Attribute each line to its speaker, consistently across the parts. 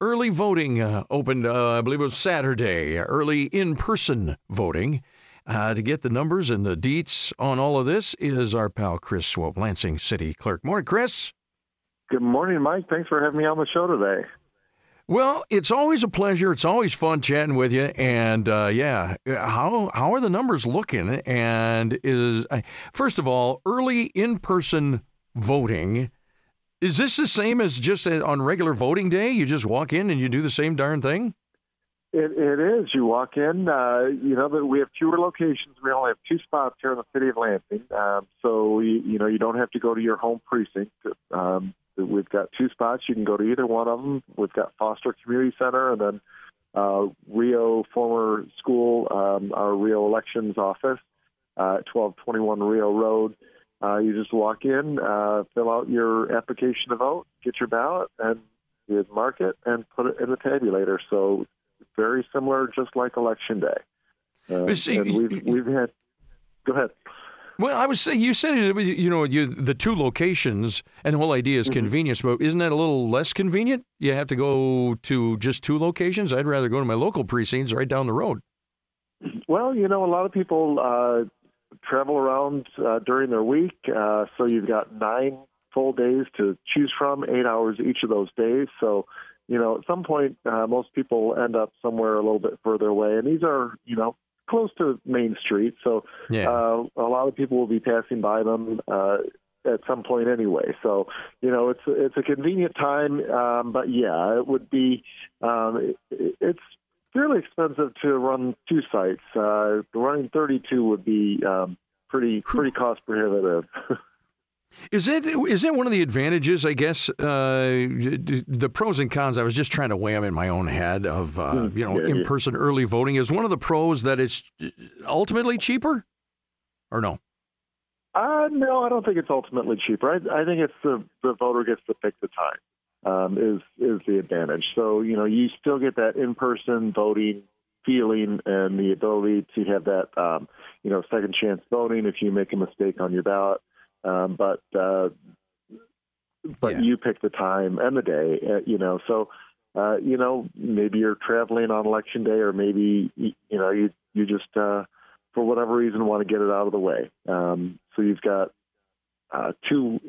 Speaker 1: early voting uh, opened, uh, I believe it was Saturday, early in person voting. Uh, to get the numbers and the deets on all of this is our pal Chris Swope, Lansing City Clerk. Morning, Chris.
Speaker 2: Good morning, Mike. Thanks for having me on the show today.
Speaker 1: Well, it's always a pleasure. It's always fun chatting with you. And uh, yeah, how how are the numbers looking? And is first of all, early in-person voting. Is this the same as just on regular voting day? You just walk in and you do the same darn thing?
Speaker 2: It, it is. You walk in. Uh, you know that we have fewer locations. We only have two spots here in the city of Lansing, um, so you, you know you don't have to go to your home precinct. Um, we've got two spots. You can go to either one of them. We've got Foster Community Center, and then uh, Reo Former School, um, our Reo Elections Office, uh, 1221 Reo Road. Uh, you just walk in, uh, fill out your application to vote, get your ballot, and you mark it and put it in the tabulator. So very similar, just like election day. Uh, See, and we've we've had. Go ahead.
Speaker 1: Well, I was saying you said you know you the two locations and the whole idea is mm-hmm. convenience, but isn't that a little less convenient? You have to go to just two locations. I'd rather go to my local precincts right down the road.
Speaker 2: Well, you know, a lot of people uh, travel around uh, during their week, uh, so you've got nine full days to choose from, eight hours each of those days. So you know, at some point, uh, most people end up somewhere a little bit further away, and these are, you know, close to Main Street, so yeah. uh, a lot of people will be passing by them uh, at some point anyway. So, you know, it's it's a convenient time, um, but yeah, it would be um, it, it's fairly expensive to run two sites. Uh, running 32 would be um, pretty pretty cost prohibitive.
Speaker 1: Is it is it one of the advantages? I guess uh, the pros and cons. I was just trying to weigh them in my own head. Of uh, hmm. you know, yeah, in-person yeah. early voting is one of the pros that it's ultimately cheaper, or no?
Speaker 2: Uh, no, I don't think it's ultimately cheaper. I, I think it's the the voter gets to pick the time. Um, is is the advantage. So you know, you still get that in-person voting feeling and the ability to have that um, you know second chance voting if you make a mistake on your ballot. Um, but uh, but yeah. you pick the time and the day, uh, you know. So uh, you know, maybe you're traveling on election day, or maybe you know you you just uh, for whatever reason want to get it out of the way. Um, so you've got uh, two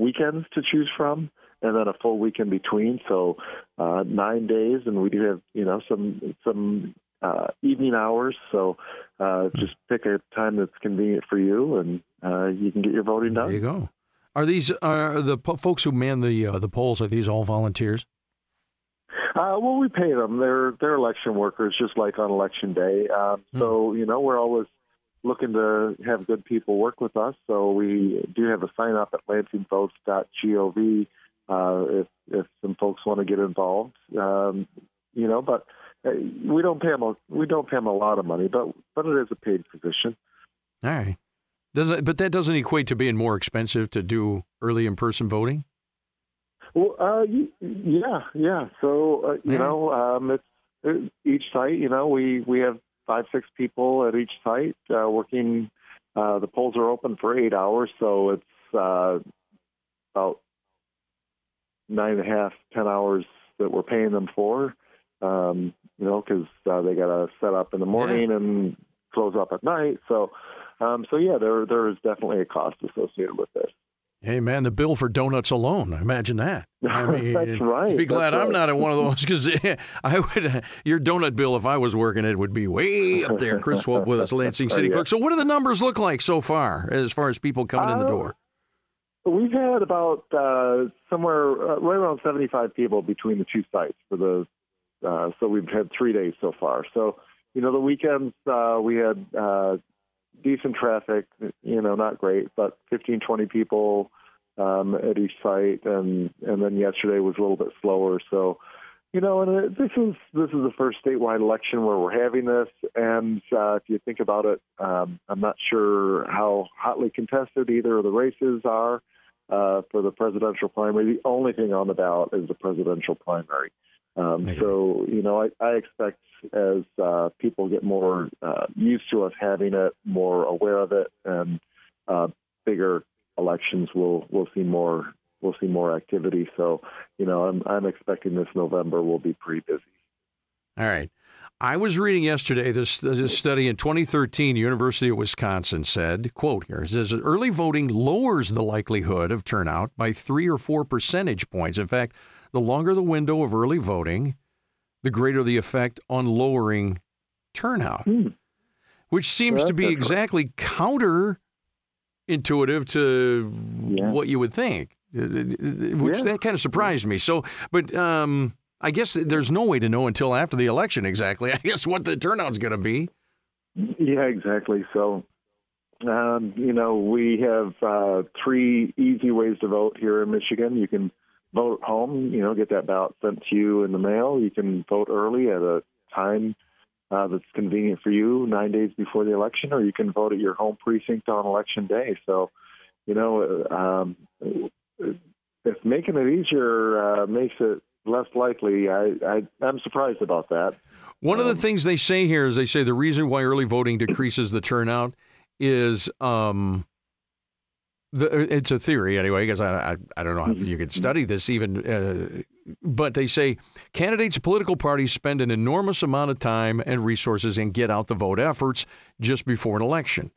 Speaker 2: weekends to choose from, and then a full weekend between. So uh, nine days, and we do have you know some some uh, evening hours. So uh, just pick a time that's convenient for you, and uh, you can get your voting done.
Speaker 1: There you go. Are these are the po- folks who man the uh, the polls? Are these all volunteers?
Speaker 2: Uh, well, we pay them. They're they're election workers, just like on election day. Um, hmm. So you know, we're always looking to have good people work with us. So we do have a sign up at lansingvotes.gov uh, if if some folks want to get involved. Um, you know, but uh, we don't pay them a, we don't pay them a lot of money, but but it is a paid position.
Speaker 1: All right. Does it, but that doesn't equate to being more expensive to do early in-person voting.
Speaker 2: Well, uh, yeah, yeah. So uh, you yeah. know, um, it's it, each site. You know, we we have five, six people at each site uh, working. Uh, the polls are open for eight hours, so it's uh, about nine and a half, ten hours that we're paying them for. Um, you know, because uh, they got to set up in the morning yeah. and close up at night. So, um, so yeah, there there is definitely a cost associated with this.
Speaker 1: Hey man, the bill for donuts alone. Imagine that.
Speaker 2: I mean, That's right.
Speaker 1: Be glad
Speaker 2: That's
Speaker 1: I'm right. not in one of those because I would. Your donut bill, if I was working it, would be way up there. Chris Swope with us, Lansing City oh, yeah. Clerk. So, what do the numbers look like so far, as far as people coming uh, in the uh, door?
Speaker 2: We've had about uh, somewhere uh, right around 75 people between the two sites for the uh, so we've had three days so far. So, you know, the weekends uh, we had uh, decent traffic, you know, not great, but 15, 20 people um, at each site. And, and then yesterday was a little bit slower. So, you know, and it, this is this is the first statewide election where we're having this, and uh, if you think about it, um, I'm not sure how hotly contested either of the races are uh, for the presidential primary. The only thing on the ballot is the presidential primary. Um, so, you know, I, I expect as uh, people get more uh, used to us having it, more aware of it, and uh, bigger elections, we'll we'll see more we'll see more activity. So, you know, I'm I'm expecting this November will be pretty busy.
Speaker 1: All right. I was reading yesterday this, this study in 2013, University of Wisconsin said, quote here, says that early voting lowers the likelihood of turnout by three or four percentage points. In fact, the longer the window of early voting, the greater the effect on lowering turnout,
Speaker 2: Hmm.
Speaker 1: which seems
Speaker 2: Well,
Speaker 1: to be exactly counterintuitive to
Speaker 2: Yeah.
Speaker 1: what you would think, uh, uh, which
Speaker 2: Yeah.
Speaker 1: that kind of surprised me. So, but um, I guess there's no way to know until after the election exactly. I guess what the turnout's going to be.
Speaker 2: Yeah, exactly. So, um, you know, we have uh, three easy ways to vote here in Michigan. You can vote at home, you know, get that ballot sent to you in the mail. You can vote early at a time uh, that's convenient for you, nine days before the election, or you can vote at your home precinct on election day. So, you know, um, if making it easier uh, makes it less likely, I, I I'm surprised about that.
Speaker 1: One of the
Speaker 2: Um,
Speaker 1: things they say here is they say the reason why early voting decreases the turnout is um, the, it's a theory anyway, because I, I I don't know how you could study this even, uh, but they say candidates, political parties spend an enormous amount of time and resources and get out the vote efforts just before an election.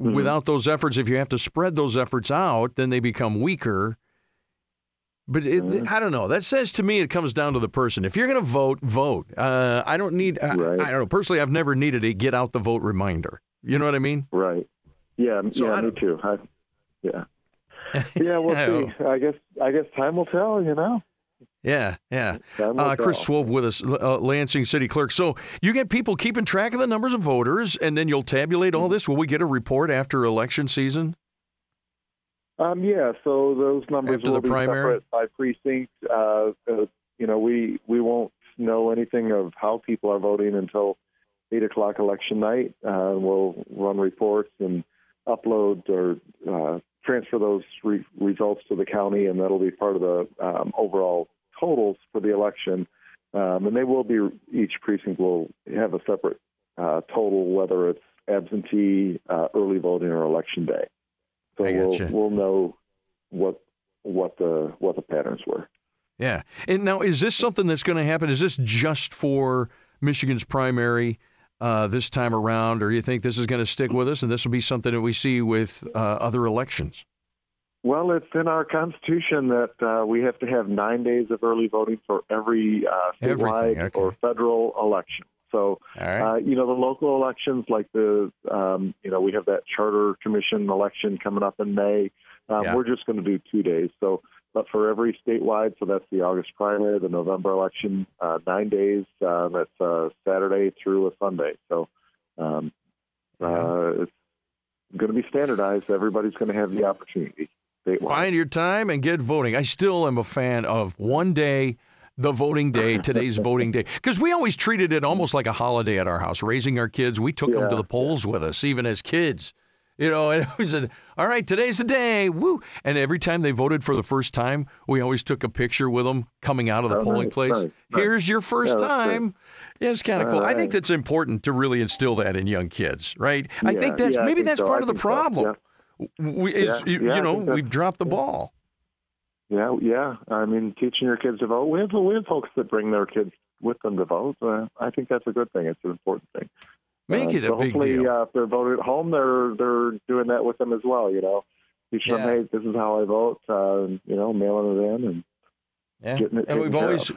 Speaker 2: Mhm.
Speaker 1: Without those efforts, if you have to spread those efforts out, then they become weaker. But it,
Speaker 2: Mhm.
Speaker 1: I don't know. That says to me it comes down to the person. If you're going to vote, vote. Uh, I don't need. I,
Speaker 2: Right.
Speaker 1: I don't know. Personally, I've never needed a get out the vote reminder. You know what I mean?
Speaker 2: Right. Yeah.
Speaker 1: So I
Speaker 2: yeah. Me too. I, yeah. Yeah. We'll see. I guess. I guess time will tell. You know.
Speaker 1: Yeah, yeah. Uh, Chris. Swope with us, uh, Lansing City Clerk. So you get people keeping track of the numbers of voters, and then you'll tabulate all this. Will we get a report after election season?
Speaker 2: Um, yeah. So those numbers
Speaker 1: After
Speaker 2: will be
Speaker 1: primary?
Speaker 2: separate by precinct. Uh, uh, you know, we we won't know anything of how people are voting until eight o'clock election night. Uh, we'll run reports and upload or uh, transfer those re- results to the county, and that'll be part of the um, overall totals for the election. Um, and they will be each precinct will have a separate uh, total, whether it's absentee, uh, early voting, or election day. So
Speaker 1: I
Speaker 2: we'll we'll know what what the what the patterns were.
Speaker 1: Yeah. And now, is this something that's going to happen? Is this just for Michigan's primary uh, this time around, or you think this is going to stick with us, and this will be something that we see with uh, other elections?
Speaker 2: Well, it's in our constitution that uh, we have to have nine days of early voting for every uh, statewide
Speaker 1: okay.
Speaker 2: or federal election. So,
Speaker 1: right.
Speaker 2: uh, you know, the local elections, like the, um, you know, we have that charter commission election coming up in May. Um,
Speaker 1: Yeah.
Speaker 2: We're just going to do two days. So, but for every statewide, so that's the August primary, the November election, uh, nine days. Uh, that's uh, Saturday through a Sunday. So, um, uh, it's going to be standardized. Everybody's going to have the opportunity. Statewide.
Speaker 1: Find your time and get voting. I still am a fan of one day, the voting day, today's voting day, because we always treated it almost like a holiday at our house. Raising our kids, we took them to the polls with us, even as kids. You know, and we said, "All right, today's the day, woo!" And every time they voted for the first time, we always took a picture with them coming out of the
Speaker 2: Oh,
Speaker 1: polling
Speaker 2: nice,
Speaker 1: place.
Speaker 2: nice, nice.
Speaker 1: Here's your first
Speaker 2: Yeah,
Speaker 1: time. Yeah, it's kind of cool. I think
Speaker 2: Alright.
Speaker 1: that's important to really instill that in young kids, right? I think that's
Speaker 2: yeah,
Speaker 1: maybe
Speaker 2: think
Speaker 1: that's
Speaker 2: so.
Speaker 1: part
Speaker 2: I
Speaker 1: of the
Speaker 2: think so,
Speaker 1: problem. We,
Speaker 2: Yeah,
Speaker 1: you,
Speaker 2: yeah,
Speaker 1: you know, we've dropped the
Speaker 2: yeah.
Speaker 1: ball.
Speaker 2: Yeah, yeah. I mean, teaching your kids to vote. We have we have folks that bring their kids with them to vote. Uh, I think that's a good thing. It's an important thing.
Speaker 1: Make
Speaker 2: Uh,
Speaker 1: it a
Speaker 2: so
Speaker 1: big
Speaker 2: hopefully,
Speaker 1: deal.
Speaker 2: Uh, if they're voting at home, they're they're doing that with them as well. You know,
Speaker 1: Yeah.
Speaker 2: them, hey, this is how I vote. Uh, you know, mailing it in and
Speaker 1: Yeah.
Speaker 2: getting it
Speaker 1: And we've always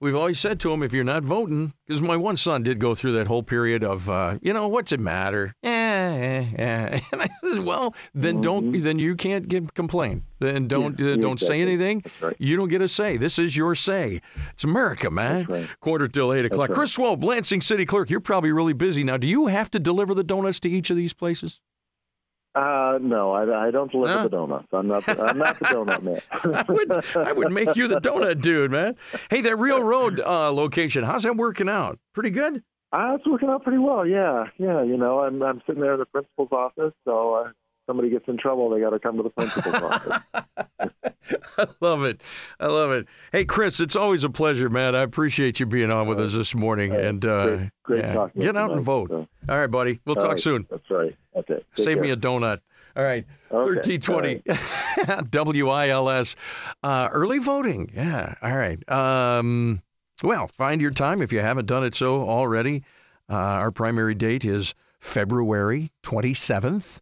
Speaker 1: we've always said to them, if you're not voting, because my one son did go through that whole period of, uh, you know, what's it matter? Eh, eh, eh. And I said, well, then don't,
Speaker 2: Mhm.
Speaker 1: then you can't get, complain. Then don't
Speaker 2: Yeah,
Speaker 1: uh, don't say anything.
Speaker 2: Right.
Speaker 1: You don't get a say. This is your say. It's America, man.
Speaker 2: Right.
Speaker 1: Quarter till eight o'clock.
Speaker 2: right.
Speaker 1: Chris Swope, Lansing City Clerk. You're probably really busy now. Do you have to deliver the donuts to each of these places?
Speaker 2: Uh, no, I, I don't deliver
Speaker 1: Huh?
Speaker 2: the donuts. I'm not. The, I'm not the donut man.
Speaker 1: I would, I would make you the donut dude, man. Hey, that Reo Road uh, location, how's that working out? Pretty good.
Speaker 2: Uh, it's working out pretty well. Yeah, yeah. You know, I'm I'm sitting there in the principal's office, so uh, somebody gets in trouble, they got to come to the principal's office.
Speaker 1: I love it. I love it. Hey, Chris, it's always a pleasure, man. I appreciate you being on with us this morning.
Speaker 2: Uh,
Speaker 1: and uh,
Speaker 2: great, great
Speaker 1: yeah,
Speaker 2: talking.
Speaker 1: get out and vote.
Speaker 2: So,
Speaker 1: All right, buddy. We'll
Speaker 2: all
Speaker 1: talk
Speaker 2: right,
Speaker 1: soon.
Speaker 2: That's right. Okay. Take
Speaker 1: Save
Speaker 2: care.
Speaker 1: me a donut. All right.
Speaker 2: Okay.
Speaker 1: 1320 WILS. Uh, early voting. Yeah. All right. Um, well, find your time if you haven't done it so already. Uh, our primary date is February 27th.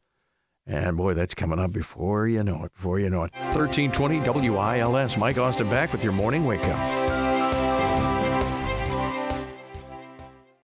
Speaker 1: And boy, that's coming up before you know it, before you know it. 1320 WILS. Mike Austin back with your morning wake up.